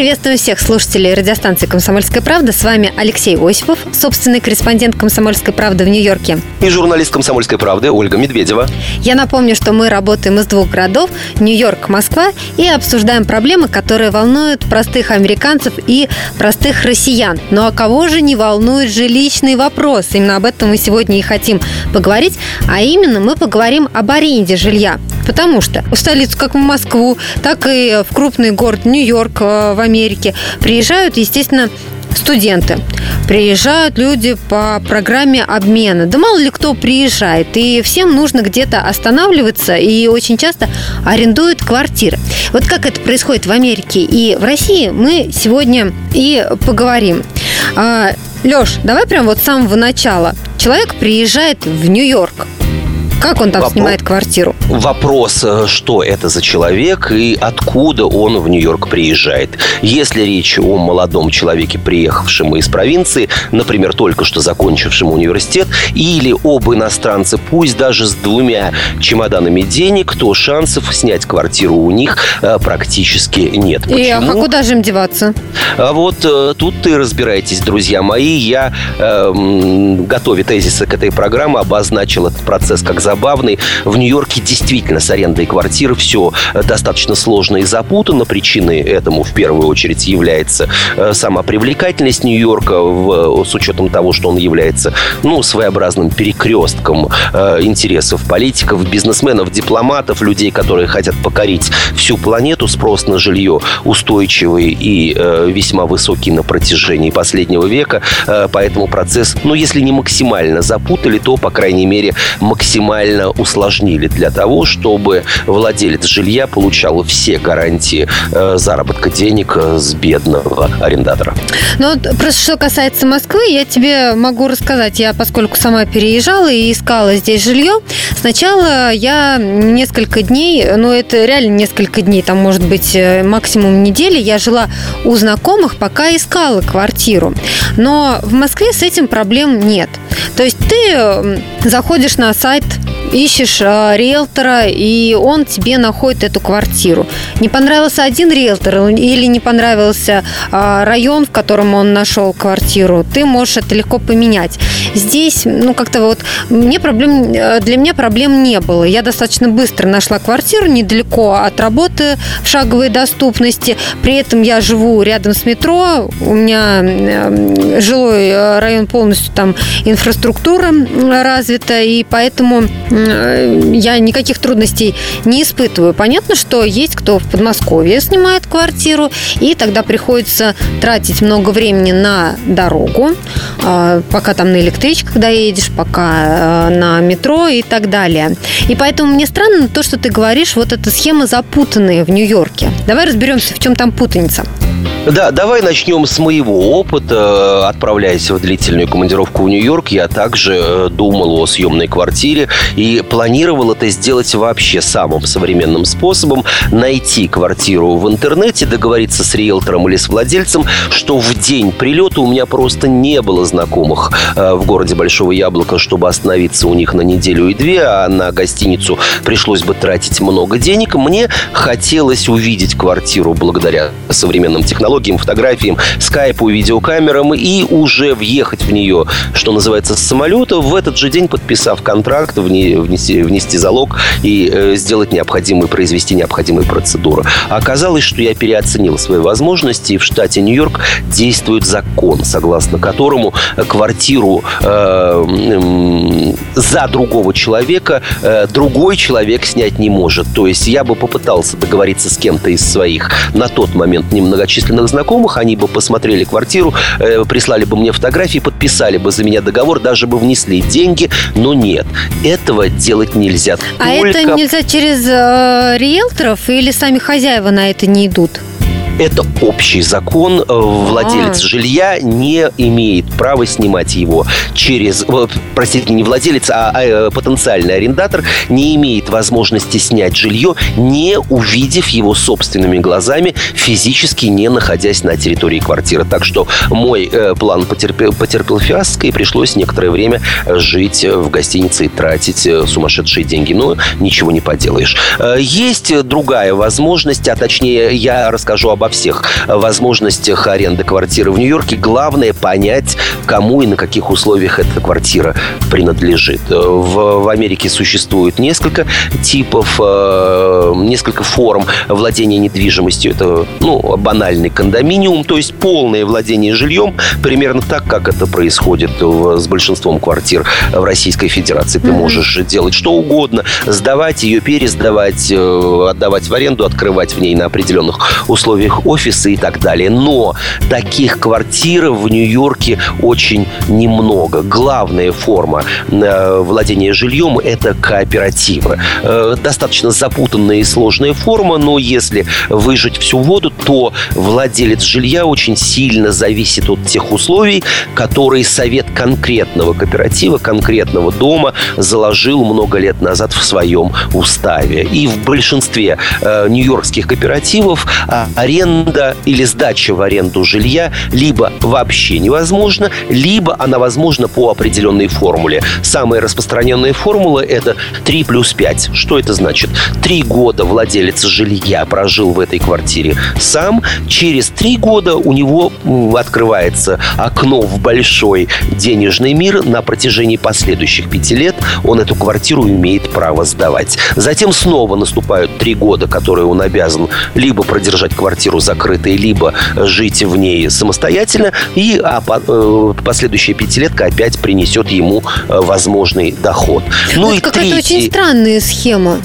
Мы приветствуем всех слушателей радиостанции «Комсомольская правда». С вами Алексей Осипов, собственный корреспондент «Комсомольской правды» в Нью-Йорке. И журналист «Комсомольской правды» Ольга Медведева. Я напомню, что мы работаем из двух городов – Нью-Йорк, Москва, и обсуждаем проблемы, которые волнуют простых американцев и простых россиян. Ну а кого же не волнует жилищный вопрос? Именно об этом мы сегодня и хотим поговорить. А именно мы поговорим об аренде жилья. Потому что в столицу, как в Москву, так и в крупный город Нью-Йорк э, в Америке приезжают, естественно, студенты. Приезжают люди по программе обмена. Да мало ли кто приезжает. И всем нужно где-то останавливаться. И очень часто арендуют квартиры. Вот как это происходит в Америке и в России, мы сегодня и поговорим. А, Леш, давай прям вот с самого начала. Человек приезжает в Нью-Йорк. Как он там Вопро- снимает квартиру? Вопрос, э, что это за человек и откуда он в Нью-Йорк приезжает. Если речь о молодом человеке, приехавшем из провинции, например, только что закончившем университет, или об иностранце, пусть даже с двумя чемоданами денег, то шансов снять квартиру у них э, практически нет. И а Почему? куда же им деваться? А вот э, тут ты разбираетесь, друзья мои. Я, э, готовя тезисы к этой программе, обозначил этот процесс как забавный. В Нью-Йорке действительно с арендой квартиры все достаточно сложно и запутано. Причиной этому в первую очередь является э, сама привлекательность Нью-Йорка в- с учетом того, что он является ну, своеобразным перекрестком э, интересов политиков, бизнесменов, дипломатов, людей, которые хотят покорить всю планету. Спрос на жилье устойчивый и э, весьма высокий на протяжении последнего века. Э, поэтому процесс, ну, если не максимально запутали, то, по крайней мере, максимально усложнили для того, чтобы владелец жилья получал все гарантии э, заработка денег э, с бедного арендатора. Ну, вот просто что касается Москвы, я тебе могу рассказать. Я, поскольку сама переезжала и искала здесь жилье, сначала я несколько дней, ну, это реально несколько дней, там, может быть, э, максимум недели, я жила у знакомых, пока искала квартиру. Но в Москве с этим проблем нет. То есть ты заходишь на сайт ищешь э, риэлтора, и он тебе находит эту квартиру. Не понравился один риэлтор или не понравился э, район, в котором он нашел квартиру, ты можешь это легко поменять. Здесь, ну, как-то вот мне проблем, э, для меня проблем не было. Я достаточно быстро нашла квартиру недалеко от работы в шаговой доступности. При этом я живу рядом с метро. У меня э, жилой э, район полностью там инфраструктура развита, и поэтому я никаких трудностей не испытываю. Понятно, что есть кто в Подмосковье снимает квартиру, и тогда приходится тратить много времени на дорогу, э, пока там на электричках доедешь, пока э, на метро и так далее. И поэтому мне странно то, что ты говоришь, вот эта схема запутанная в Нью-Йорке. Давай разберемся, в чем там путаница. Да, давай начнем с моего опыта. Отправляясь в длительную командировку в Нью-Йорк, я также э, думал о съемной квартире и планировал это сделать вообще самым современным способом. Найти квартиру в интернете, договориться с риэлтором или с владельцем, что в день прилета у меня просто не было знакомых э, в городе Большого Яблока, чтобы остановиться у них на неделю и две, а на гостиницу пришлось бы тратить много денег. Мне хотелось увидеть квартиру благодаря современным технологиям, фотографиям, скайпу, видеокамерам и уже въехать в нее, что называется, с самолета, в этот же день подписав контракт, вне- внести, внести залог и э, сделать необходимые, произвести необходимые процедуры. А Оказалось, что я переоценил свои возможности, и в штате Нью-Йорк действует закон, согласно которому э, квартиру э, м, за другого человека э, другой человек снять не может. То есть я бы попытался договориться с кем-то из своих на тот момент немногочисленных знакомых, они бы посмотрели квартиру, э, прислали бы мне фотографии, подписали бы за меня договор, даже бы внесли деньги, но нет, этого делать нельзя. А Только это нельзя через э, риэлторов или сами хозяева на это не идут? Это общий закон. Э, владелец А-а-а. жилья не имеет права снимать его через... Простите, не владелец, а, а э, потенциальный арендатор не имеет возможности снять жилье, не увидев его собственными глазами, физически не находясь на территории квартиры. Так что мой э, план потерпел, потерпел фиаско, и пришлось некоторое время жить в гостинице и тратить э, сумасшедшие деньги. Но ничего не поделаешь. Э, есть другая возможность, а точнее я расскажу обо всех возможностях аренды квартиры в Нью-Йорке. Главное понять, кому и на каких условиях эта квартира принадлежит. В, в Америке существует несколько типов, э, несколько форм владения недвижимостью. Это ну, банальный кондоминиум, то есть полное владение жильем, примерно так, как это происходит в, с большинством квартир в Российской Федерации. Ты можешь делать что угодно, сдавать ее, пересдавать, э, отдавать в аренду, открывать в ней на определенных условиях офисы и так далее. Но таких квартир в Нью-Йорке очень немного. Главная форма э, владения жильем – это кооперативы. Э, достаточно запутанная и сложная форма, но если выжать всю воду, то владелец жилья очень сильно зависит от тех условий, которые совет конкретного кооператива, конкретного дома заложил много лет назад в своем уставе. И в большинстве э, нью-йоркских кооперативов э, аренда или сдача в аренду жилья либо вообще невозможно, либо она возможна по определенной формуле. Самая распространенная формула – это 3 плюс 5. Что это значит? Три года владелец жилья прожил в этой квартире сам. Через три года у него открывается окно в большой денежный мир. На протяжении последующих пяти лет он эту квартиру имеет право сдавать. Затем снова наступают три года, которые он обязан либо продержать квартиру закрытой, либо жить в ней самостоятельно. И а, э, последующая пятилетка опять принесет ему э, возможный доход. Ну Это и какая-то очень странная схема.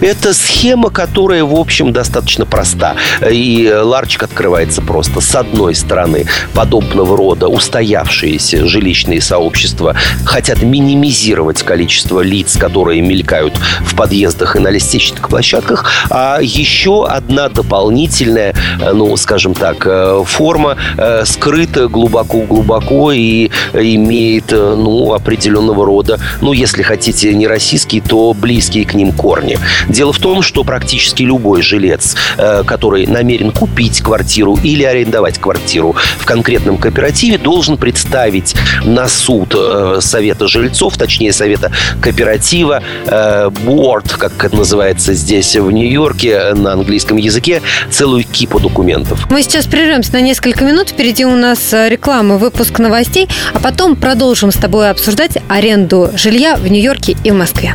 Это схема, которая, в общем, достаточно проста. И ларчик открывается просто. С одной стороны, подобного рода устоявшиеся жилищные сообщества хотят минимизировать количество лиц, которые мелькают в подъездах и на лестничных площадках. А еще одна дополнительная, ну, скажем так, э, форма э, скрыта глубоко-глубоко и имеет, э, ну, определенного рода, ну, если хотите, не российские, то близкие к ним корни. Дело в том, что практически любой жилец, э, который намерен купить квартиру или арендовать квартиру в конкретном кооперативе, должен представить на суд э, Совета жильцов, точнее Совета кооператива, э, board, как это называется здесь в Нью-Йорке на английском языке, целую кипу документов. Мы сейчас прервемся на несколько минут. Впереди у нас реклама, выпуск новостей, а потом продолжим с тобой обсуждать аренду жилья в Нью-Йорке и в Москве.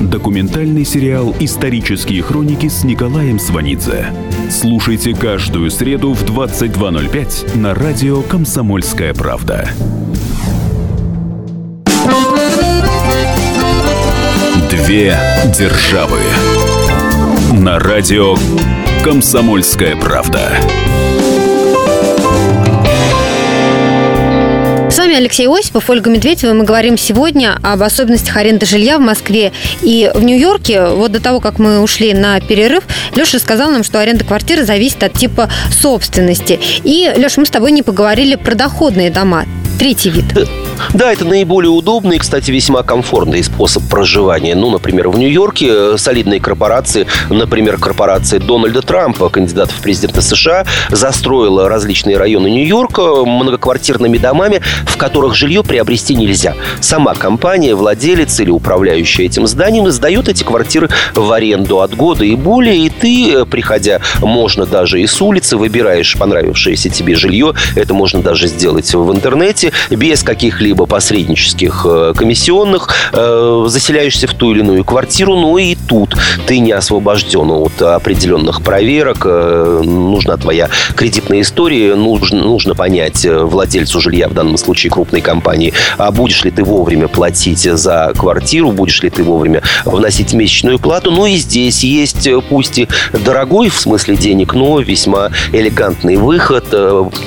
Документальный сериал «Исторические хроники» с Николаем Сванидзе. Слушайте каждую среду в 22.05 на радио «Комсомольская правда». Две державы. На радио «Комсомольская правда». Вами Алексей Осипов, Ольга Медведева. Мы говорим сегодня об особенностях аренды жилья в Москве и в Нью-Йорке. Вот до того, как мы ушли на перерыв, Леша сказал нам, что аренда квартиры зависит от типа собственности. И, Леша, мы с тобой не поговорили про доходные дома. Третий вид. Да, это наиболее удобный и, кстати, весьма комфортный способ проживания. Ну, например, в Нью-Йорке э, солидные корпорации, например, корпорация Дональда Трампа, кандидата в президенты США, застроила различные районы Нью-Йорка многоквартирными домами, в которых жилье приобрести нельзя. Сама компания, владелец или управляющая этим зданием сдает эти квартиры в аренду от года и более, и ты, э, приходя, можно даже и с улицы, выбираешь понравившееся тебе жилье. Это можно даже сделать в интернете без каких-либо каких-либо посреднических э, комиссионных, э, заселяешься в ту или иную квартиру, но и тут ты не освобожден от определенных проверок. Нужна твоя кредитная история, нужно, нужно понять владельцу жилья, в данном случае крупной компании, а будешь ли ты вовремя платить за квартиру, будешь ли ты вовремя вносить месячную плату. Ну и здесь есть, пусть и дорогой в смысле денег, но весьма элегантный выход.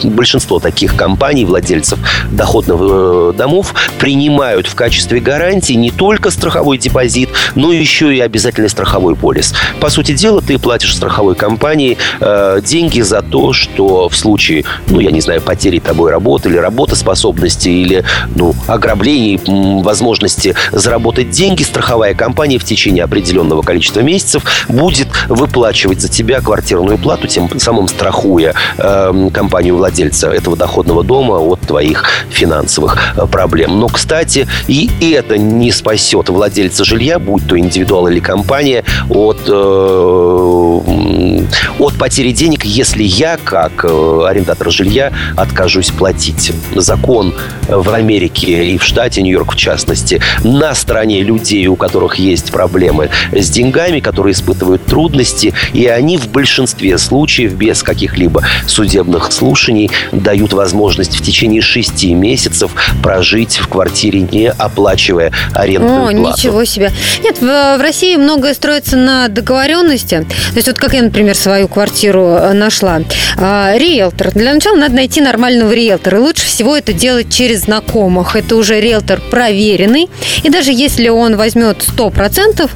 Большинство таких компаний, владельцев доходных э, домов, принимают в качестве гарантии не только страховой депозит, но еще и обязательный страховой полис. По сути дела, ты платишь страховой компании э, деньги за то, что в случае, ну, я не знаю, потери тобой работы или работоспособности, или, ну, ограблений, возможности заработать деньги, страховая компания в течение определенного количества месяцев будет выплачивать за тебя квартирную плату, тем самым страхуя э, компанию владельца этого доходного дома от твоих финансовых проблем. Но, кстати, и это не спасет владельца жилья, будь то индивидуал или компания, от, э, от потери денег, если я, как э, арендатор жилья, откажусь платить. Закон в Америке и в штате Нью-Йорк, в частности, на стороне людей, у которых есть проблемы с деньгами, которые испытывают трудности, и они в большинстве случаев без каких-либо судебных слушаний дают возможность в течение шести месяцев прожить в квартире, не оплачивая арендную О, плату. ничего себе. Нет, в, в России многое строится на договоренности. То есть вот как я, например, свою квартиру э, нашла. А, риэлтор. Для начала надо найти нормального риэлтора. И лучше всего это делать через знакомых. Это уже риэлтор проверенный. И даже если он возьмет 100%,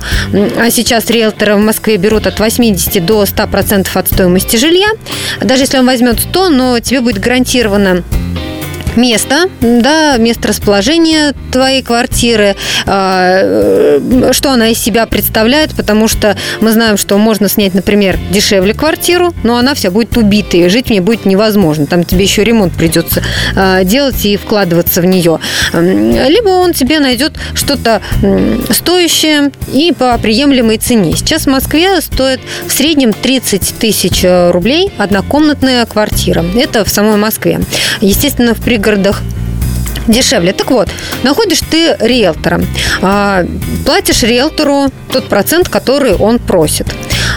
а сейчас риэлторы в Москве берут от 80 до 100% от стоимости жилья, даже если он возьмет 100, но тебе будет гарантировано место, да, место расположения твоей квартиры, а, э, что она из себя представляет, потому что мы знаем, что можно снять, например, дешевле квартиру, но она вся будет убитой, жить мне будет невозможно. Там тебе еще ремонт придется а, делать и вкладываться в нее. Либо он тебе найдет что-то стоящее и по приемлемой цене. Сейчас в Москве стоит в среднем 30 тысяч э, рублей однокомнатная квартира. Это в самой Москве. Естественно, в пригородах пригородах дешевле. Так вот, находишь ты риэлтора, а, платишь риэлтору тот процент, который он просит.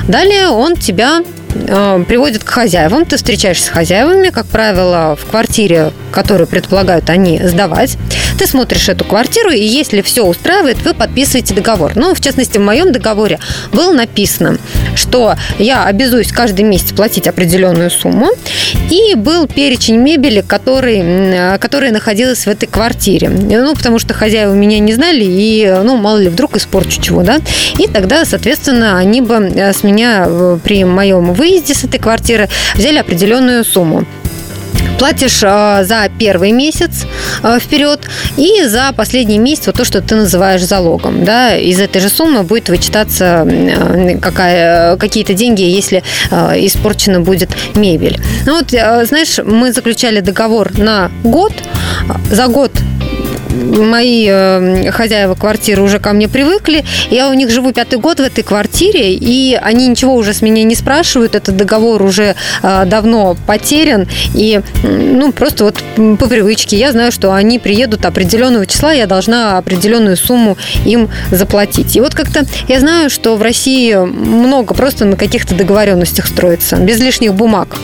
Далее он тебя а, приводит к хозяевам, ты встречаешься с хозяевами, как правило, в квартире, которую предполагают они сдавать. Ты смотришь эту квартиру, и если все устраивает, вы подписываете договор. Ну, в частности, в моем договоре было написано, что я обязуюсь каждый месяц платить определенную сумму, и был перечень мебели, который, которая находилась в этой квартире. Ну, потому что хозяева меня не знали, и, ну, мало ли, вдруг испорчу чего, да. И тогда, соответственно, они бы с меня э, при моем выезде с этой квартиры взяли определенную сумму платишь э, за первый месяц э, вперед и за последний месяц вот то, что ты называешь залогом. Да? Из этой же суммы будет вычитаться э, какая, какие-то деньги, если испорчена будет мебель. Ну вот, знаешь, мы заключали договор на год. За год мои э, хозяева квартиры уже ко мне привыкли. Я у них живу пятый год в этой квартире, и они ничего уже с меня не спрашивают. Этот договор уже э, давно потерян. И ну, просто вот по привычке я знаю, что они приедут определенного числа, я должна определенную сумму им заплатить. И вот как-то я знаю, что в России много просто на каких-то договоренностях строится, без лишних бумаг.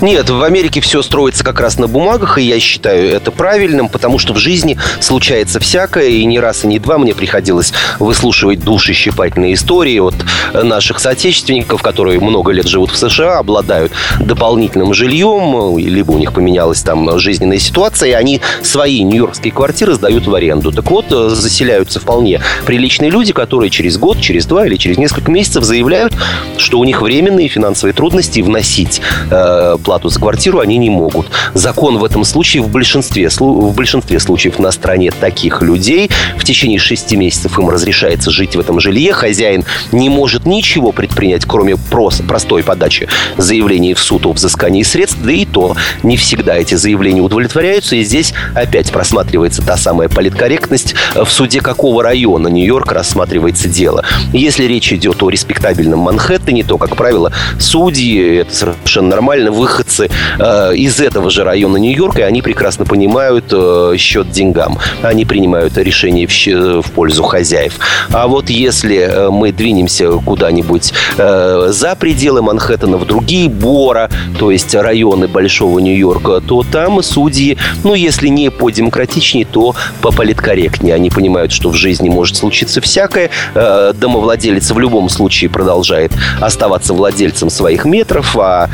Нет, в Америке все строится как раз на бумагах, и я считаю это правильным, потому что в жизни случается всякое, и не раз и не два мне приходилось выслушивать душещипательные истории от наших соотечественников, которые много лет живут в США, обладают дополнительным жильем, либо у них поменялась там жизненная ситуация, и они свои нью-йоркские квартиры сдают в аренду. Так вот, заселяются вполне приличные люди, которые через год, через два или через несколько месяцев заявляют, что у них временные финансовые трудности вносить э, плату за квартиру они не могут. Закон в этом случае в большинстве, в большинстве случаев на стороне таких людей. В течение шести месяцев им разрешается жить в этом жилье. Хозяин не может ничего предпринять, кроме прос, простой подачи заявлений в суд о взыскании средств. Да и то не всегда эти заявления удовлетворяются. И здесь опять просматривается та самая политкорректность. В суде какого района Нью-Йорк рассматривается дело. Если речь идет о респектабельном Манхэттене, то, как правило, судьи, это совершенно нормально, выходцы э, из этого же района Нью-Йорка, и они прекрасно понимают э, счет деньгам. Они принимают решение в, в пользу хозяев. А вот если э, мы двинемся куда-нибудь э, за пределы Манхэттена, в другие Бора, то есть районы Большого Нью-Йорка, то там судьи, ну, если не по-демократичнее, то по-политкорректнее. Они понимают, что в жизни может случиться всякое. Э, домовладелец в любом случае продолжает оставаться владельцем своих метров, а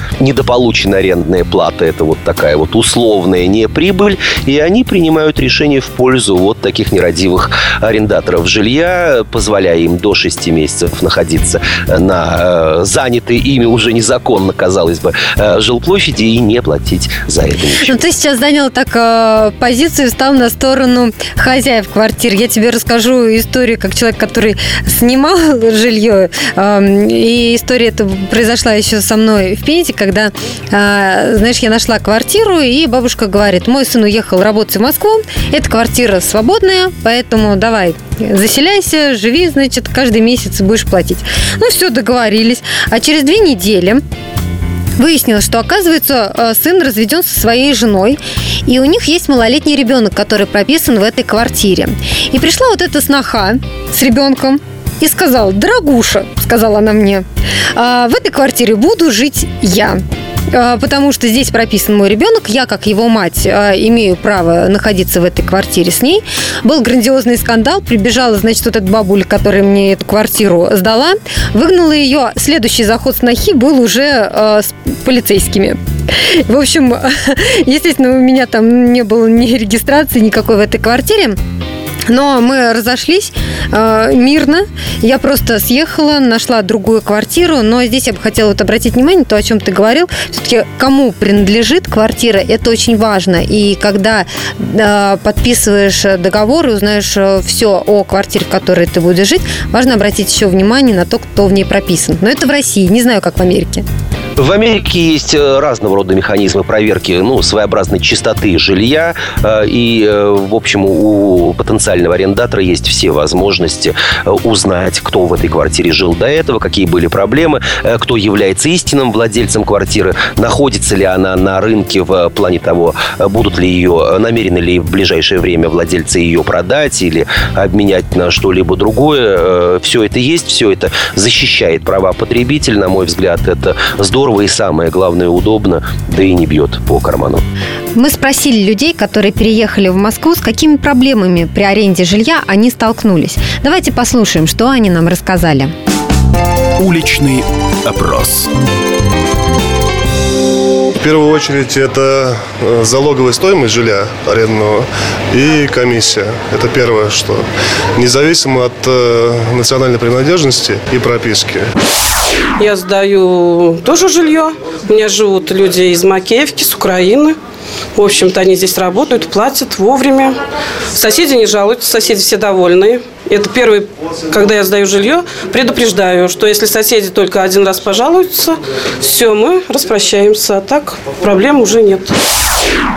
недополученная арендная плата – это вот такая вот условная неприбыль, и они принимают решение в пользу вот таких нерадивых арендаторов жилья, позволяя им до 6 месяцев находиться на э, занятой ими уже незаконно, казалось бы, э, жилплощади и не платить за это ничего. Ну, ты сейчас занял так э, позицию, стал на сторону хозяев квартир. Я тебе расскажу историю как человек, который снимал жилье. Э, и история эта произошла еще со мной в Пензе, когда, знаешь, я нашла квартиру, и бабушка говорит, мой сын уехал работать в Москву, эта квартира свободная, поэтому давай, заселяйся, живи, значит, каждый месяц будешь платить. Ну, все, договорились. А через две недели Выяснилось, что, оказывается, э, сын разведен со своей женой, и у них есть малолетний ребенок, который прописан в этой квартире. И пришла вот эта сноха с ребенком, и сказала, дорогуша, сказала она мне, «А, в этой квартире буду жить я. А, потому что здесь прописан мой ребенок, я, как его мать, а, имею право находиться в этой квартире с ней. Был грандиозный скандал, прибежала, значит, вот эта бабуля, которая мне эту квартиру сдала, выгнала ее. Следующий заход снохи был уже э, с полицейскими. В общем, естественно, у меня там не было ни регистрации никакой в этой квартире. Но мы разошлись э, мирно. Я просто съехала, нашла другую квартиру. Но здесь я бы хотела вот обратить внимание, то, о чем ты говорил. Все-таки кому принадлежит квартира, это очень важно. И когда э, подписываешь договор и узнаешь э, все о квартире, в которой ты будешь жить, важно обратить еще внимание на то, кто в ней прописан. Но это в России, не знаю, как в Америке. В Америке есть э, разного рода механизмы проверки ну, своеобразной чистоты жилья. Э, и, э, в общем, у потенциального арендатора есть все возможности узнать, кто в этой квартире жил до этого, какие были проблемы, кто является истинным владельцем квартиры, находится ли она на рынке в плане того, будут ли ее, намерены ли в ближайшее время владельцы ее продать или обменять на что-либо другое. Все это есть, все это защищает права потребителя, на мой взгляд, это здорово здорово и самое главное удобно, да и не бьет по карману. Мы спросили людей, которые переехали в Москву, с какими проблемами при аренде жилья они столкнулись. Давайте послушаем, что они нам рассказали. Уличный опрос. В первую очередь это э, залоговая стоимость жилья арендного и комиссия. Это первое, что независимо от э, национальной принадлежности и прописки. Я сдаю тоже жилье. У меня живут люди из Макеевки, с Украины. В общем-то, они здесь работают, платят вовремя. Соседи не жалуются, соседи все довольны. Это первый, когда я сдаю жилье, предупреждаю, что если соседи только один раз пожалуются, все, мы распрощаемся. А так проблем уже нет.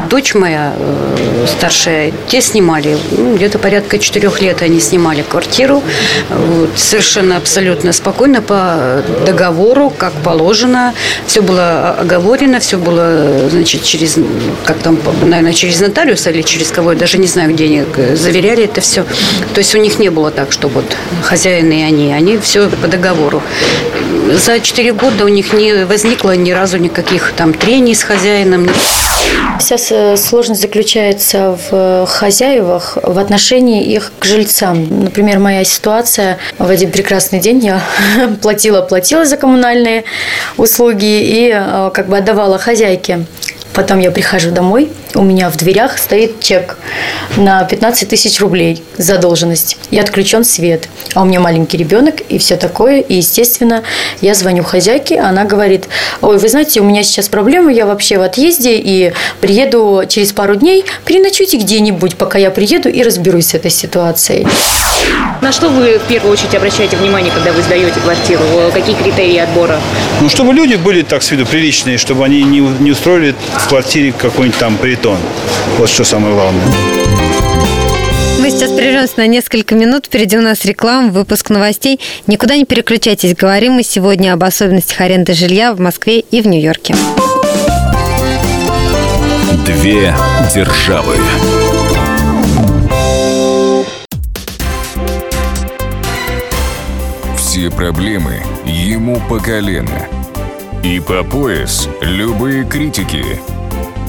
Дочь моя э, старшая, те снимали, ну, где-то порядка четырех лет они снимали квартиру. Вот, совершенно абсолютно спокойно по договору, как положено. Все было оговорено, все было, значит, через, как там, наверное, через нотариуса или через кого, я даже не знаю, где они заверяли это все. То есть у них не было так, что вот хозяин и они, они все по договору. За четыре года у них не возникло ни разу никаких там трений с хозяином. Вся сложность заключается в хозяевах, в отношении их к жильцам. Например, моя ситуация. В один прекрасный день я платила-платила за коммунальные услуги и э, как бы отдавала хозяйке. Потом я прихожу домой, у меня в дверях стоит чек на 15 тысяч рублей задолженность. И отключен свет. А у меня маленький ребенок и все такое. И, естественно, я звоню хозяйке, она говорит, ой, вы знаете, у меня сейчас проблемы, я вообще в отъезде и приеду через пару дней, переночуйте где-нибудь, пока я приеду и разберусь с этой ситуацией. На что вы в первую очередь обращаете внимание, когда вы сдаете квартиру? Какие критерии отбора? Ну, чтобы люди были так с виду приличные, чтобы они не, не устроили в квартире какой-нибудь там притон бетон. Вот что самое главное. Мы сейчас прервемся на несколько минут. Впереди у нас реклама, выпуск новостей. Никуда не переключайтесь. Говорим мы сегодня об особенностях аренды жилья в Москве и в Нью-Йорке. Две державы. Все проблемы ему по колено. И по пояс любые критики.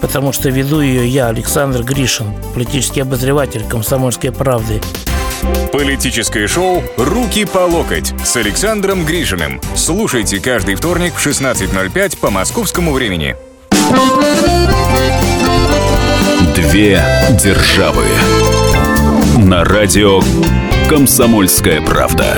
потому что веду ее я, Александр Гришин, политический обозреватель «Комсомольской правды». Политическое шоу «Руки по локоть» с Александром Гришиным. Слушайте каждый вторник в 16.05 по московскому времени. Две державы. На радио «Комсомольская правда».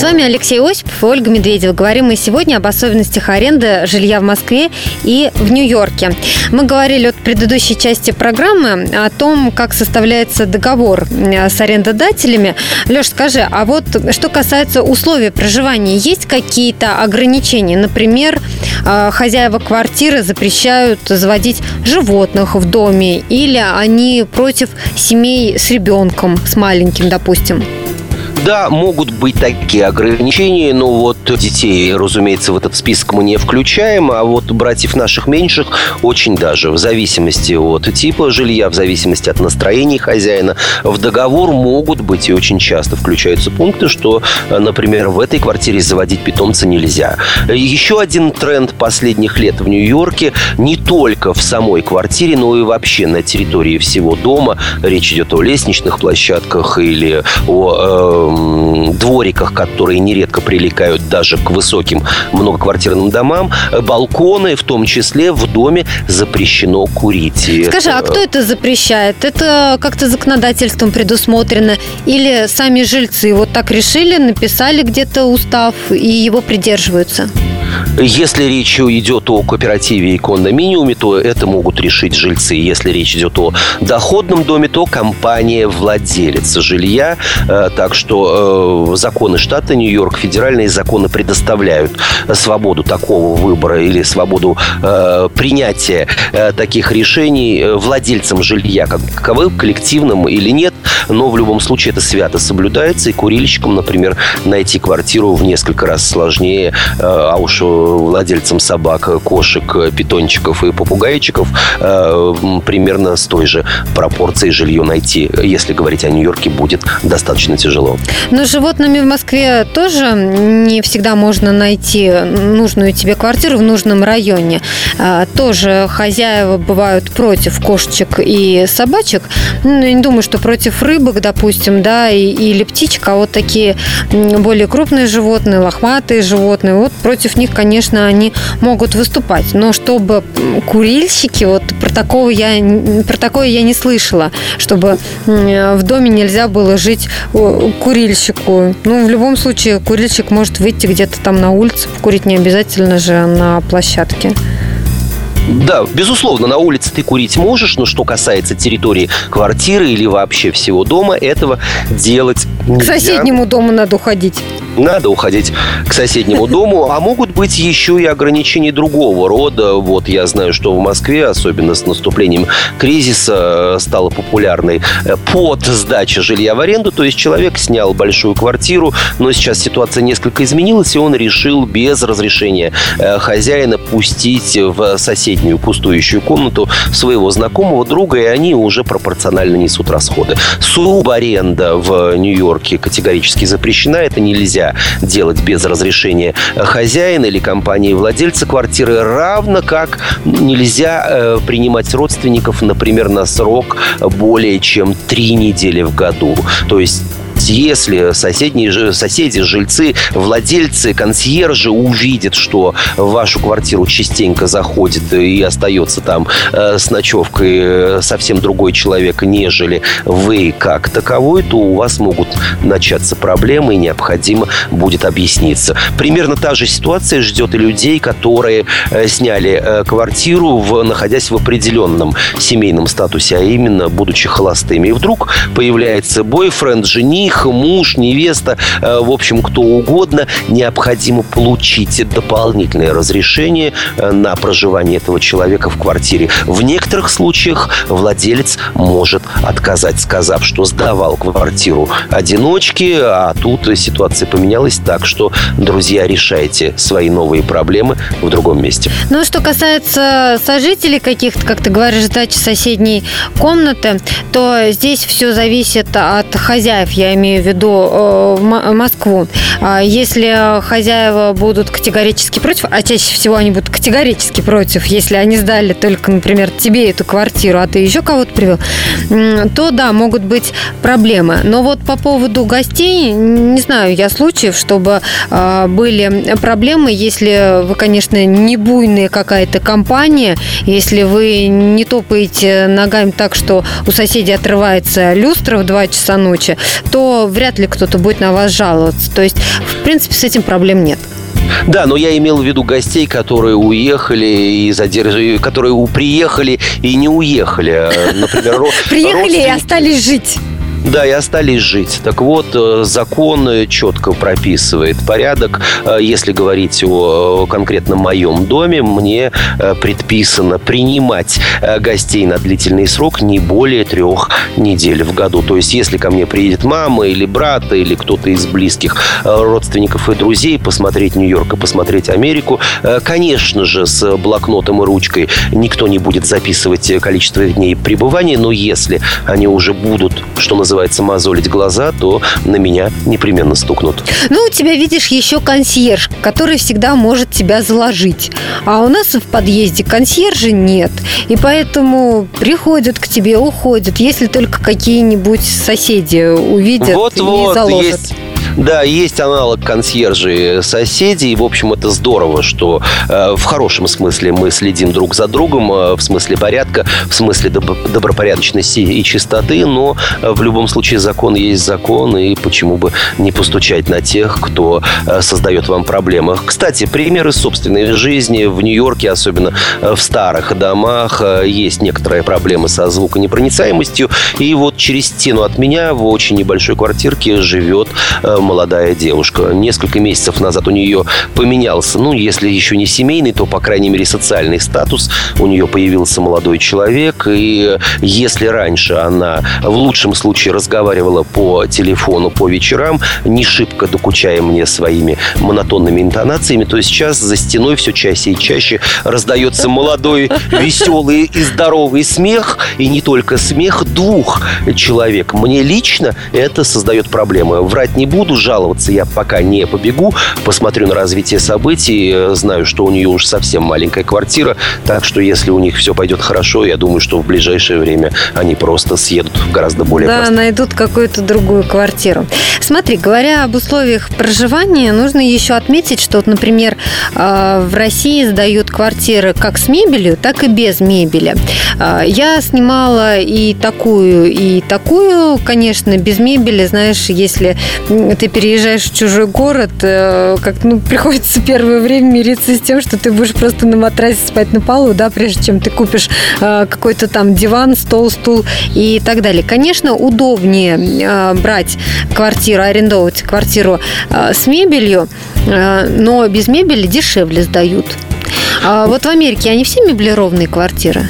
С вами Алексей Осипов и Ольга Медведева. Говорим мы сегодня об особенностях аренды жилья в Москве и в Нью-Йорке. Мы говорили от предыдущей части программы о том, как составляется договор с арендодателями. Леш, скажи, а вот что касается условий проживания, есть какие-то ограничения? Например, э, хозяева квартиры запрещают заводить животных в доме или они против семей с ребенком, с маленьким, допустим? Да, могут быть такие ограничения, но вот детей, разумеется, в этот список мы не включаем, а вот братьев наших меньших очень даже, в зависимости от типа жилья, в зависимости от настроения хозяина, в договор могут быть и очень часто включаются пункты, что, например, в этой квартире заводить питомца нельзя. Еще один тренд последних лет в Нью-Йорке не только в самой квартире, но и вообще на территории всего дома. Речь идет о лестничных площадках или о э, двориках, которые нередко прилегают даже к высоким многоквартирным домам, балконы, в том числе в доме запрещено курить. Скажи, а кто это запрещает? Это как-то законодательством предусмотрено? Или сами жильцы вот так решили, написали где-то устав и его придерживаются? Если речь идет о кооперативе и кондоминиуме, то это могут решить жильцы. Если речь идет о доходном доме, то компания владелец жилья. Э, так что э, законы штата Нью-Йорк, федеральные законы предоставляют свободу такого выбора или свободу э, принятия таких решений владельцам жилья, как таковым, коллективным или нет. Но в любом случае это свято соблюдается. И курильщикам, например, найти квартиру в несколько раз сложнее, а уж владельцам собак, кошек, питончиков и попугайчиков э, примерно с той же пропорцией жилье найти, если говорить о Нью-Йорке, будет достаточно тяжело. Но животными в Москве тоже не всегда можно найти нужную тебе квартиру в нужном районе. А, тоже хозяева бывают против кошечек и собачек. Ну, я не думаю, что против рыбок, допустим, да, или птичек, а вот такие более крупные животные, лохматые животные, вот против них, конечно, они могут выступать. Но чтобы курильщики, вот про такого я, про такое я не слышала, чтобы в доме нельзя было жить курильщику. Ну, в любом случае, курильщик может выйти где-то там на улице, курить не обязательно же на площадке. Да, безусловно, на улице ты курить можешь, но что касается территории квартиры или вообще всего дома, этого делать нельзя. К соседнему дому надо уходить надо уходить к соседнему дому. А могут быть еще и ограничения другого рода. Вот я знаю, что в Москве, особенно с наступлением кризиса, стала популярной э, под сдача жилья в аренду. То есть человек снял большую квартиру, но сейчас ситуация несколько изменилась, и он решил без разрешения э, хозяина пустить в соседнюю пустующую комнату своего знакомого друга, и они уже пропорционально несут расходы. Субаренда в Нью-Йорке категорически запрещена, это нельзя делать без разрешения хозяина или компании владельца квартиры, равно как нельзя э, принимать родственников, например, на срок более чем три недели в году. То есть если соседние, соседи, жильцы, владельцы, консьержи увидят, что в вашу квартиру частенько заходит и остается там э, с ночевкой э, совсем другой человек, нежели вы как таковой, то у вас могут начаться проблемы и необходимо будет объясниться. Примерно та же ситуация ждет и людей, которые э, сняли квартиру, в, находясь в определенном семейном статусе, а именно будучи холостыми. И вдруг появляется бойфренд, жених, муж, невеста, в общем, кто угодно. Необходимо получить дополнительное разрешение на проживание этого человека в квартире. В некоторых случаях владелец может отказать, сказав, что сдавал квартиру одиночки, а тут ситуация поменялась так, что, друзья, решайте свои новые проблемы в другом месте. Ну, что касается сожителей каких-то, как ты говоришь, сдачи соседней комнаты, то здесь все зависит от хозяев, я имею в виду э, Москву. А если хозяева будут категорически против, а чаще всего они будут категорически против, если они сдали только, например, тебе эту квартиру, а ты еще кого-то привел, то да, могут быть проблемы. Но вот по поводу гостей, не знаю я случаев, чтобы а, были проблемы, если вы, конечно, не буйная какая-то компания, если вы не топаете ногами так, что у соседей отрывается люстра в 2 часа ночи, то вряд ли кто-то будет на вас жаловаться. То есть, в принципе, с этим проблем нет. Да, но я имел в виду гостей, которые уехали и задержали, которые приехали и не уехали. Э, например, Приехали и остались жить. Да, и остались жить. Так вот, э, закон четко прописывает порядок. Э, если говорить о конкретно моем доме, мне э, предписано принимать гостей на длительный срок не более трех недель в году. То есть, если ко мне приедет мама или брат, или кто-то из близких родственников и друзей посмотреть Нью-Йорк и посмотреть Америку, конечно же, с блокнотом и ручкой никто не будет записывать количество дней пребывания, но если они уже будут, что называется, называется, мозолить глаза, то на меня непременно стукнут. Ну, у тебя, видишь, еще консьерж, который всегда может тебя заложить. А у нас в подъезде консьержа нет. И поэтому приходят к тебе, уходят, если только какие-нибудь соседи увидят вот, и вот, заложат. Есть да, есть аналог консьержей соседей. В общем, это здорово, что э, в хорошем смысле мы следим друг за другом, э, в смысле порядка, в смысле доб- добропорядочности и чистоты, но э, в любом случае закон есть закон, и почему бы не постучать на тех, кто э, создает вам проблемы. Кстати, примеры собственной жизни в Нью-Йорке, особенно э, в старых домах, э, есть некоторые проблемы со звуконепроницаемостью, и вот через стену от меня в очень небольшой квартирке живет э, молодая девушка. Несколько месяцев назад у нее поменялся, ну, если еще не семейный, то, по крайней мере, социальный статус. У нее появился молодой человек, и если раньше она в лучшем случае разговаривала по телефону по вечерам, не шибко докучая мне своими монотонными интонациями, то сейчас за стеной все чаще и чаще раздается молодой, веселый и здоровый смех, и не только смех двух человек. Мне лично это создает проблемы. Врать не буду, буду жаловаться, я пока не побегу. Посмотрю на развитие событий. Знаю, что у нее уж совсем маленькая квартира. Так что, если у них все пойдет хорошо, я думаю, что в ближайшее время они просто съедут в гораздо более Да, простой. найдут какую-то другую квартиру. Смотри, говоря об условиях проживания, нужно еще отметить, что, вот, например, э, в России сдают квартиры как с мебелью, так и без мебели. Э, я снимала и такую, и такую, конечно, без мебели, знаешь, если ты переезжаешь в чужой город, э, как ну, приходится первое время мириться с тем, что ты будешь просто на матрасе спать на полу, да, прежде чем ты купишь э, какой-то там диван, стол, стул и так далее. Конечно, удобнее э, брать квартиру, арендовать квартиру с мебелью, но без мебели дешевле сдают. А вот в Америке они все меблированные квартиры?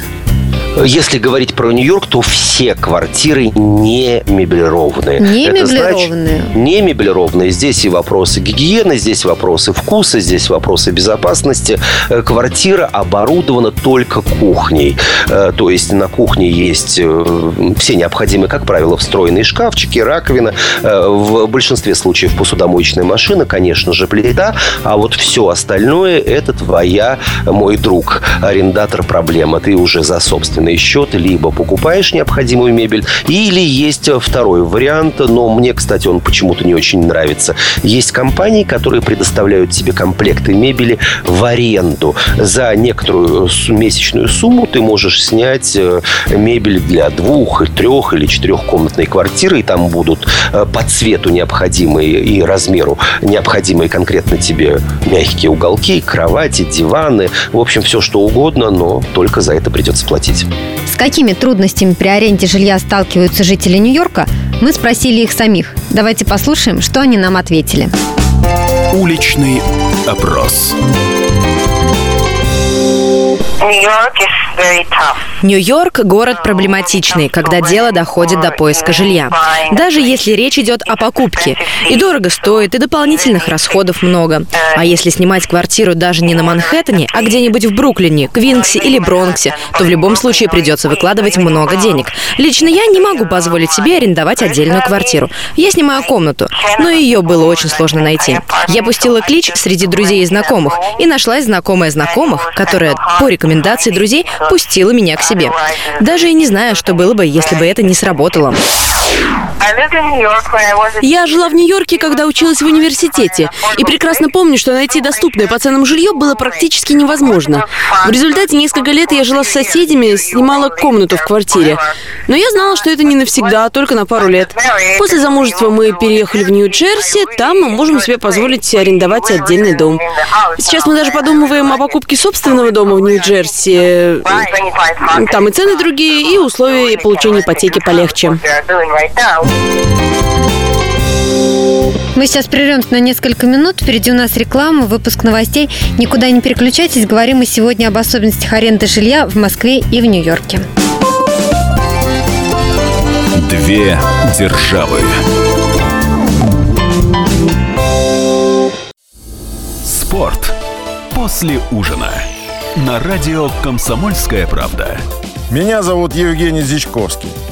Если говорить про Нью-Йорк, то все квартиры не меблированные. Не Это меблированные? Значит, не меблированные. Здесь и вопросы гигиены, здесь вопросы вкуса, здесь вопросы безопасности. Э, квартира оборудована только кухней. Э, то есть на кухне есть э, все необходимые, как правило, встроенные шкафчики, раковина. В большинстве случаев посудомоечная машина, конечно же, плита. А вот все остальное – это твоя, мой друг, арендатор проблема. Ты уже за собственность собственный счет, либо покупаешь необходимую мебель, или есть второй вариант, но мне, кстати, он почему-то не очень нравится. Есть компании, которые предоставляют тебе комплекты мебели в аренду. За некоторую месячную сумму ты можешь снять э, мебель для двух, трех или четырехкомнатной квартиры, и там будут э, по цвету необходимые и размеру необходимые конкретно тебе мягкие уголки, кровати, диваны, в общем, все что угодно, но только за это придется платить. С какими трудностями при аренде жилья сталкиваются жители Нью-Йорка, мы спросили их самих. Давайте послушаем, что они нам ответили. Уличный опрос. Нью-Йорк – город проблематичный, когда дело доходит до поиска жилья. Даже если речь идет о покупке. И дорого стоит, и дополнительных расходов много. А если снимать квартиру даже не на Манхэттене, а где-нибудь в Бруклине, Квинксе или Бронксе, то в любом случае придется выкладывать много денег. Лично я не могу позволить себе арендовать отдельную квартиру. Я снимаю комнату, но ее было очень сложно найти. Я пустила клич среди друзей и знакомых, и нашлась знакомая знакомых, которая по рекомендации друзей пустила меня к себе. Даже и не знаю, что было бы, если бы это не сработало. Я жила в Нью-Йорке, когда училась в университете, и прекрасно помню, что найти доступное по ценам жилье было практически невозможно. В результате несколько лет я жила с соседями, снимала комнату в квартире. Но я знала, что это не навсегда, а только на пару лет. После замужества мы переехали в Нью-Джерси, там мы можем себе позволить арендовать отдельный дом. Сейчас мы даже подумываем о покупке собственного дома в Нью-Джерси. Там и цены другие, и условия получения ипотеки полегче. Мы сейчас прервемся на несколько минут. Впереди у нас реклама, выпуск новостей. Никуда не переключайтесь. Говорим мы сегодня об особенностях аренды жилья в Москве и в Нью-Йорке. Две державы. Спорт после ужина. На радио «Комсомольская правда». Меня зовут Евгений Зичковский.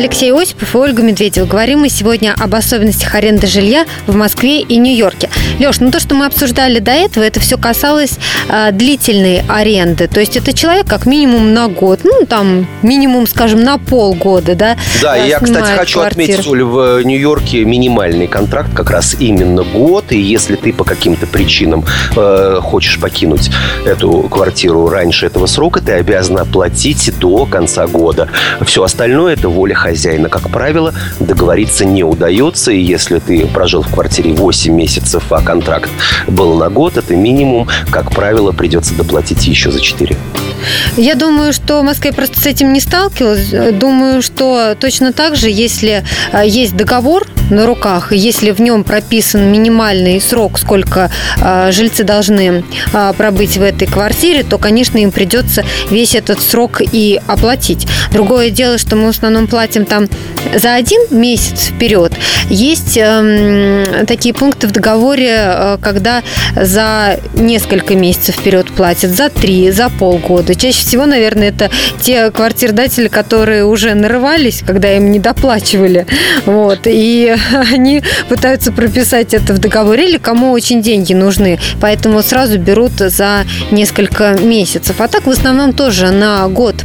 Алексей Осипов и Ольга Медведева. Говорим мы сегодня об особенностях аренды жилья в Москве и Нью-Йорке. Леш, ну то, что мы обсуждали до этого, это все касалось э, длительной аренды. То есть это человек как минимум на год, ну там минимум, скажем, на полгода, да? Да, я, кстати, хочу квартиру. отметить, Оль, в Нью-Йорке минимальный контракт как раз именно год. И если ты по каким-то причинам э, хочешь покинуть эту квартиру раньше этого срока, ты обязан оплатить до конца года. Все остальное это воля хозяина. Как правило, договориться не удается, и если ты прожил в квартире 8 месяцев, а контракт был на год, это минимум, как правило, придется доплатить еще за 4. Я думаю, что в Москве просто с этим не сталкивалась. Думаю, что точно так же, если э, есть договор на руках, если в нем прописан минимальный срок, сколько э, жильцы должны э, пробыть в этой квартире, то, конечно, им придется весь этот срок и оплатить. Другое дело, что мы в основном платим там за один месяц вперед. Есть э, такие пункты в договоре, э, когда за несколько месяцев вперед платят, за три, за полгода. Чаще всего, наверное, это те квартиродатели, которые уже нарывались, когда им не доплачивали. Вот. И они пытаются прописать это в договоре или кому очень деньги нужны. Поэтому сразу берут за несколько месяцев. А так в основном тоже на год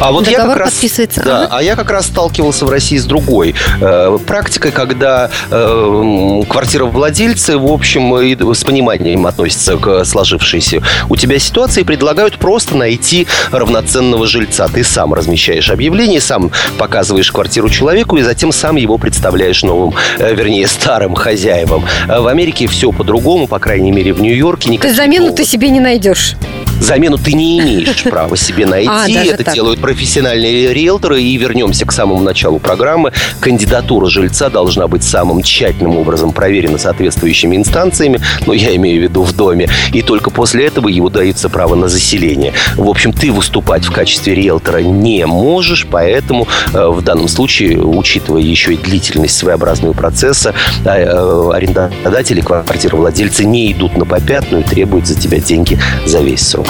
а вот Договор я как раз, подписывается. Да, ага. а я как раз сталкивался в России с другой э, практикой, когда э, квартировладельцы, в общем, и с пониманием относятся к сложившейся у тебя ситуации предлагают просто найти равноценного жильца. Ты сам размещаешь объявление, сам показываешь квартиру человеку и затем сам его представляешь новым, э, вернее, старым хозяевам. В Америке все по-другому, по крайней мере, в Нью-Йорке. То есть замену ты себе не найдешь? Замену ты не имеешь права себе найти. А, Это так. делают профессиональные риэлторы. И вернемся к самому началу программы. Кандидатура жильца должна быть самым тщательным образом проверена соответствующими инстанциями. Но я имею в виду в доме. И только после этого его дается право на заселение. В общем, ты выступать в качестве риэлтора не можешь, поэтому э, в данном случае, учитывая еще и длительность своеобразного процесса, э, э, арендодатели, квартировладельцы не идут на попятную и требуют за тебя деньги за весь срок.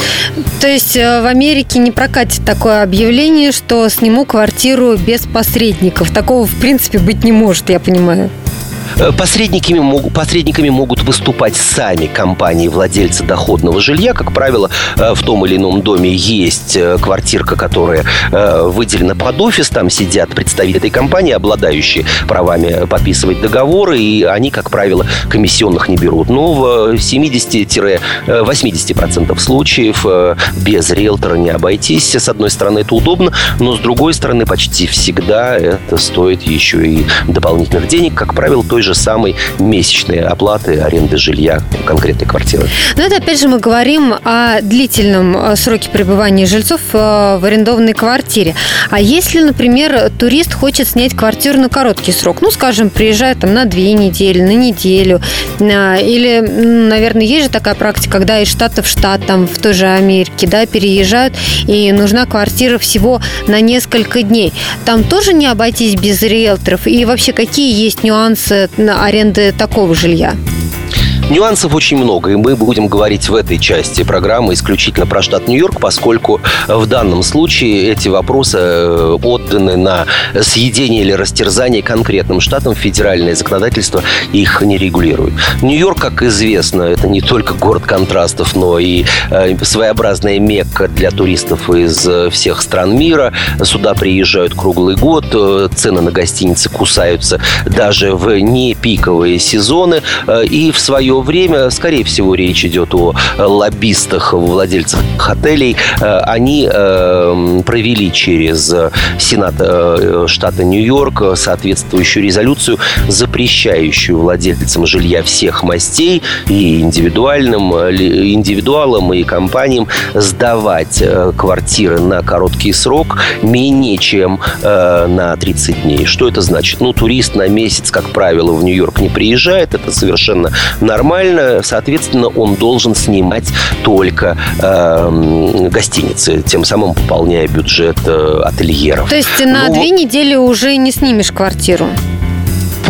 То есть в Америке не прокатит такое объявление, что сниму квартиру без посредников. Такого, в принципе, быть не может, я понимаю. Э, Посредниками, мог- посредниками могут выступать сами компании владельцы доходного жилья. Как правило, э, в том или ином доме есть э, квартирка, которая выделена под офис. Там сидят представители этой компании, обладающие правами подписывать договоры. И они, как правило, комиссионных не берут. Но в 70-80% случаев без риэлтора не обойтись. С одной стороны, это удобно, но с другой стороны, почти всегда это стоит еще и дополнительных денег. Как правило, той же самой месячной оплаты аренды жилья конкретной квартиры. Но это опять же мы говорим о длительном э, сроке пребывания жильцов э, в арендованной квартире. А если, например, турист хочет снять квартиру на короткий срок, ну, скажем, приезжает там на две недели, на неделю, э, или, наверное, есть же такая практика, когда из штата в штат, там, в той же Америке, да, переезжают, и нужна квартира всего на несколько дней. Там тоже не обойтись без риэлторов? И вообще, какие есть нюансы аренды такого жилья? Нюансов очень много, и мы будем говорить в этой части программы исключительно про штат Нью-Йорк, поскольку в данном случае эти вопросы э, отданы на съедение или растерзание конкретным штатам. Федеральное законодательство их не регулирует. Нью-Йорк, как известно, это не только город контрастов, но и э, своеобразная мекка для туристов из э, всех стран мира. Сюда приезжают круглый год, цены на гостиницы кусаются даже в не пиковые сезоны. И в свое время, скорее всего, речь идет о э, лоббистах, владельцах отелей. Э, Они э, провели через Сенат э, штата Нью-Йорк соответствующую резолюцию, запрещающую владельцам жилья всех мастей и индивидуальным, индивидуалам и компаниям сдавать квартиры на короткий срок менее чем на 30 дней. Что это значит? Ну, турист на месяц, как правило, в Нью-Йорк не приезжает. Это совершенно нормально. Соответственно, он должен снимать только э, гостиницы, тем самым пополняя бюджет э, ательеров. То есть на Ну, две недели уже не снимешь квартиру?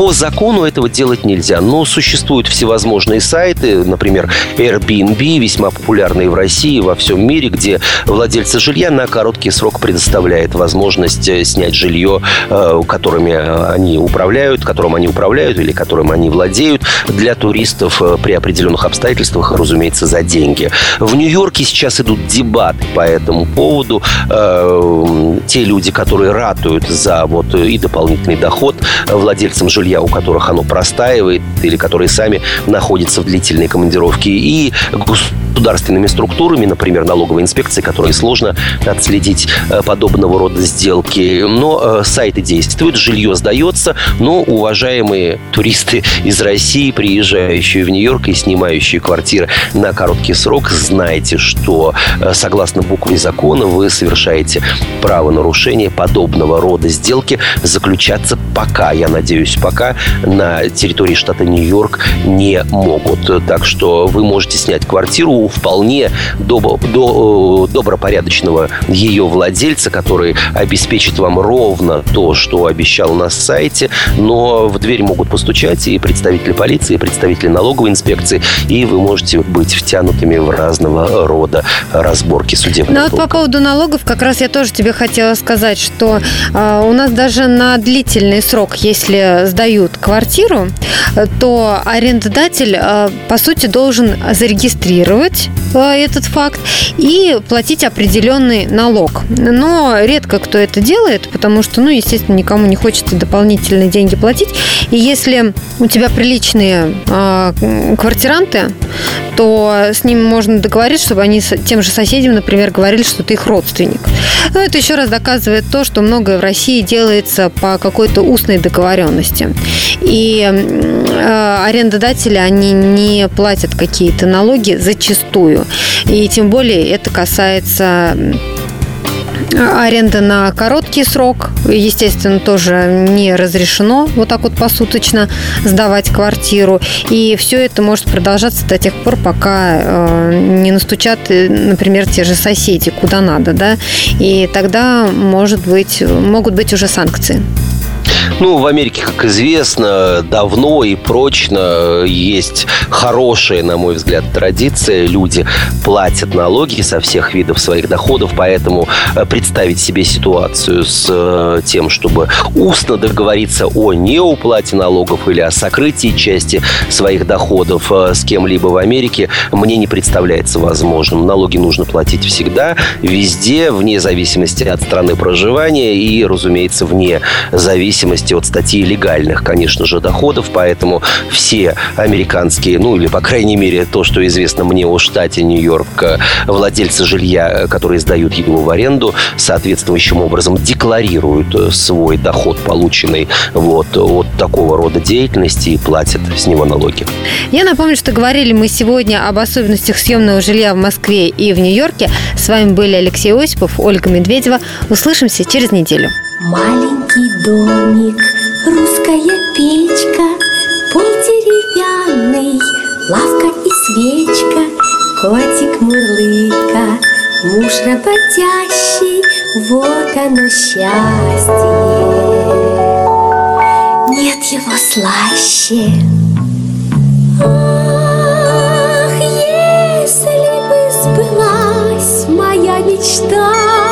По закону этого делать нельзя, но существуют всевозможные сайты, например, Airbnb, весьма популярные в России и во всем мире, где владельцы жилья на короткий срок предоставляет возможность э, снять жилье, э, которыми они управляют, которым они управляют или которым они владеют для туристов э, при определенных обстоятельствах, разумеется, за деньги. В Нью-Йорке сейчас идут дебаты по этому поводу. Э, Те люди, которые ратуют за вот и дополнительный доход владельцам жилья, у которых оно простаивает, или которые сами находятся в длительной командировке, и государственными структурами, например, налоговой инспекцией, которые сложно отследить э, подобного рода сделки. Но э, сайты действуют, жилье сдается, но уважаемые туристы из России, приезжающие в Нью-Йорк и снимающие квартиры на короткий срок, знайте, что э, согласно букве закона вы совершаете правонарушение подобного рода сделки заключаться пока, я надеюсь, пока на территории штата Нью-Йорк не могут. Так что вы можете снять квартиру вполне добо- до- э, добропорядочного ее владельца, который обеспечит вам ровно то, что обещал на сайте, но в дверь могут постучать и представители полиции, и представители налоговой инспекции, и вы можете быть втянутыми в разного рода разборки судебных Ну вот по поводу налогов как раз я тоже тебе хотела сказать, что э, у нас даже на длительный срок, если сдают квартиру, э, то арендодатель, э, по сути, должен зарегистрировать э, этот факт и платить определенный налог. Но редко кто это делает, потому что, ну, естественно, никому не хочется дополнительные деньги платить. И если у тебя приличные э, квартиранты, то с ними можно договориться, чтобы они тем же соседям, например, говорили, что ты их родственник. Но это еще раз доказывает то, что многое в России делается по какой-то устной договоренности. И э, арендодатели, они не платят какие-то налоги зачастую подчастую. И тем более это касается Аренда на короткий срок, естественно, тоже не разрешено вот так вот посуточно сдавать квартиру. И все это может продолжаться до тех пор, пока э, не настучат, э, например, те же соседи, куда надо, да. И тогда, может быть, могут быть уже санкции. Ну, в Америке, как известно, давно и прочно есть хорошая, на мой взгляд, традиция. Люди платят налоги со всех видов своих доходов, поэтому э, представить себе ситуацию с э, тем, чтобы устно договориться о неуплате налогов или о сокрытии части своих доходов э, с кем-либо в Америке, мне не представляется возможным. Налоги нужно платить всегда, везде, вне зависимости от страны проживания и, разумеется, вне зависимости зависимости от статьи легальных, конечно же, доходов, поэтому все американские, ну или, по крайней мере, то, что известно мне о штате Нью-Йорк, э, владельцы жилья, э, которые сдают его в аренду, соответствующим образом декларируют э, свой доход, полученный вот от такого рода деятельности и платят с него налоги. Я напомню, что говорили мы сегодня об особенностях съемного жилья в Москве и в Нью-Йорке. С вами были Алексей Осипов, Ольга Медведева. Услышимся через неделю. Маленький домик, русская печка, Пол деревянный, лавка и свечка, Котик мурлыка, муж работящий, Вот оно счастье. Нет его слаще. Ах, если бы сбылась моя мечта,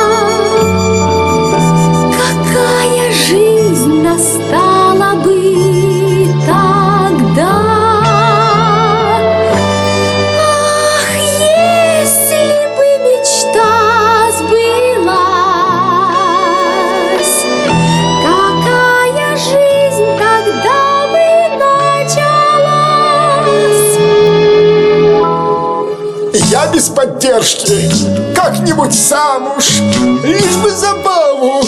поддержки Как-нибудь сам уж Лишь бы забаву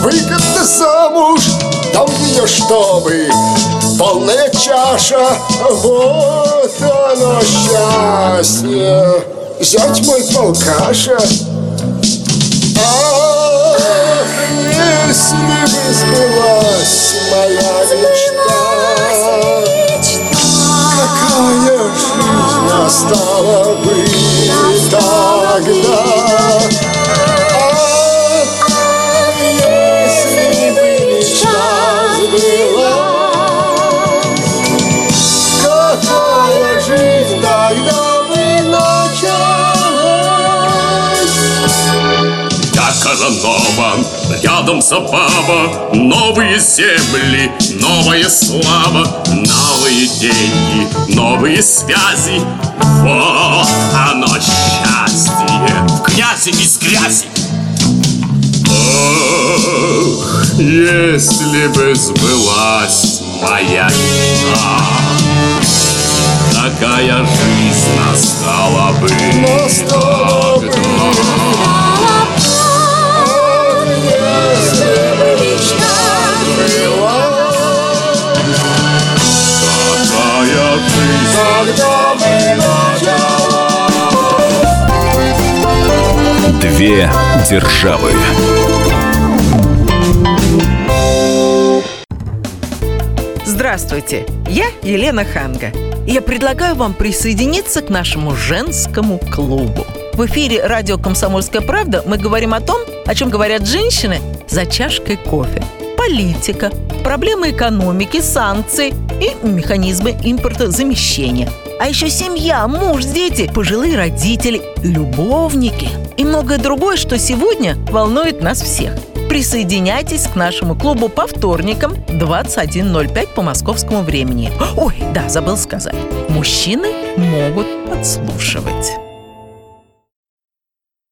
Выгодно замуж. Дал ее, чтобы Полная чаша Вот оно счастье. Зять мой полкаша Ах, если бы сбылась моя мечта. Какая жизнь настала бы тогда рядом забава. Новые земли, новая слава Новые деньги, новые связи. Вот оно счастье. В грязи из грязи. Ах, если бы сбылась моя мечта Какая жизнь настала бы. Тогда Две державы. Здравствуйте, я Елена Ханга. Я предлагаю вам присоединиться к нашему женскому клубу. В эфире радио «Комсомольская правда» мы говорим о том, о чем говорят женщины за чашкой кофе. Политика, проблемы экономики, санкции и механизмы импортозамещения. А еще семья, муж, дети, пожилые родители, любовники и многое другое, что сегодня волнует нас всех. Присоединяйтесь к нашему клубу по вторникам 21.05 по московскому времени. Ой, да, забыл сказать. Мужчины могут подслушивать.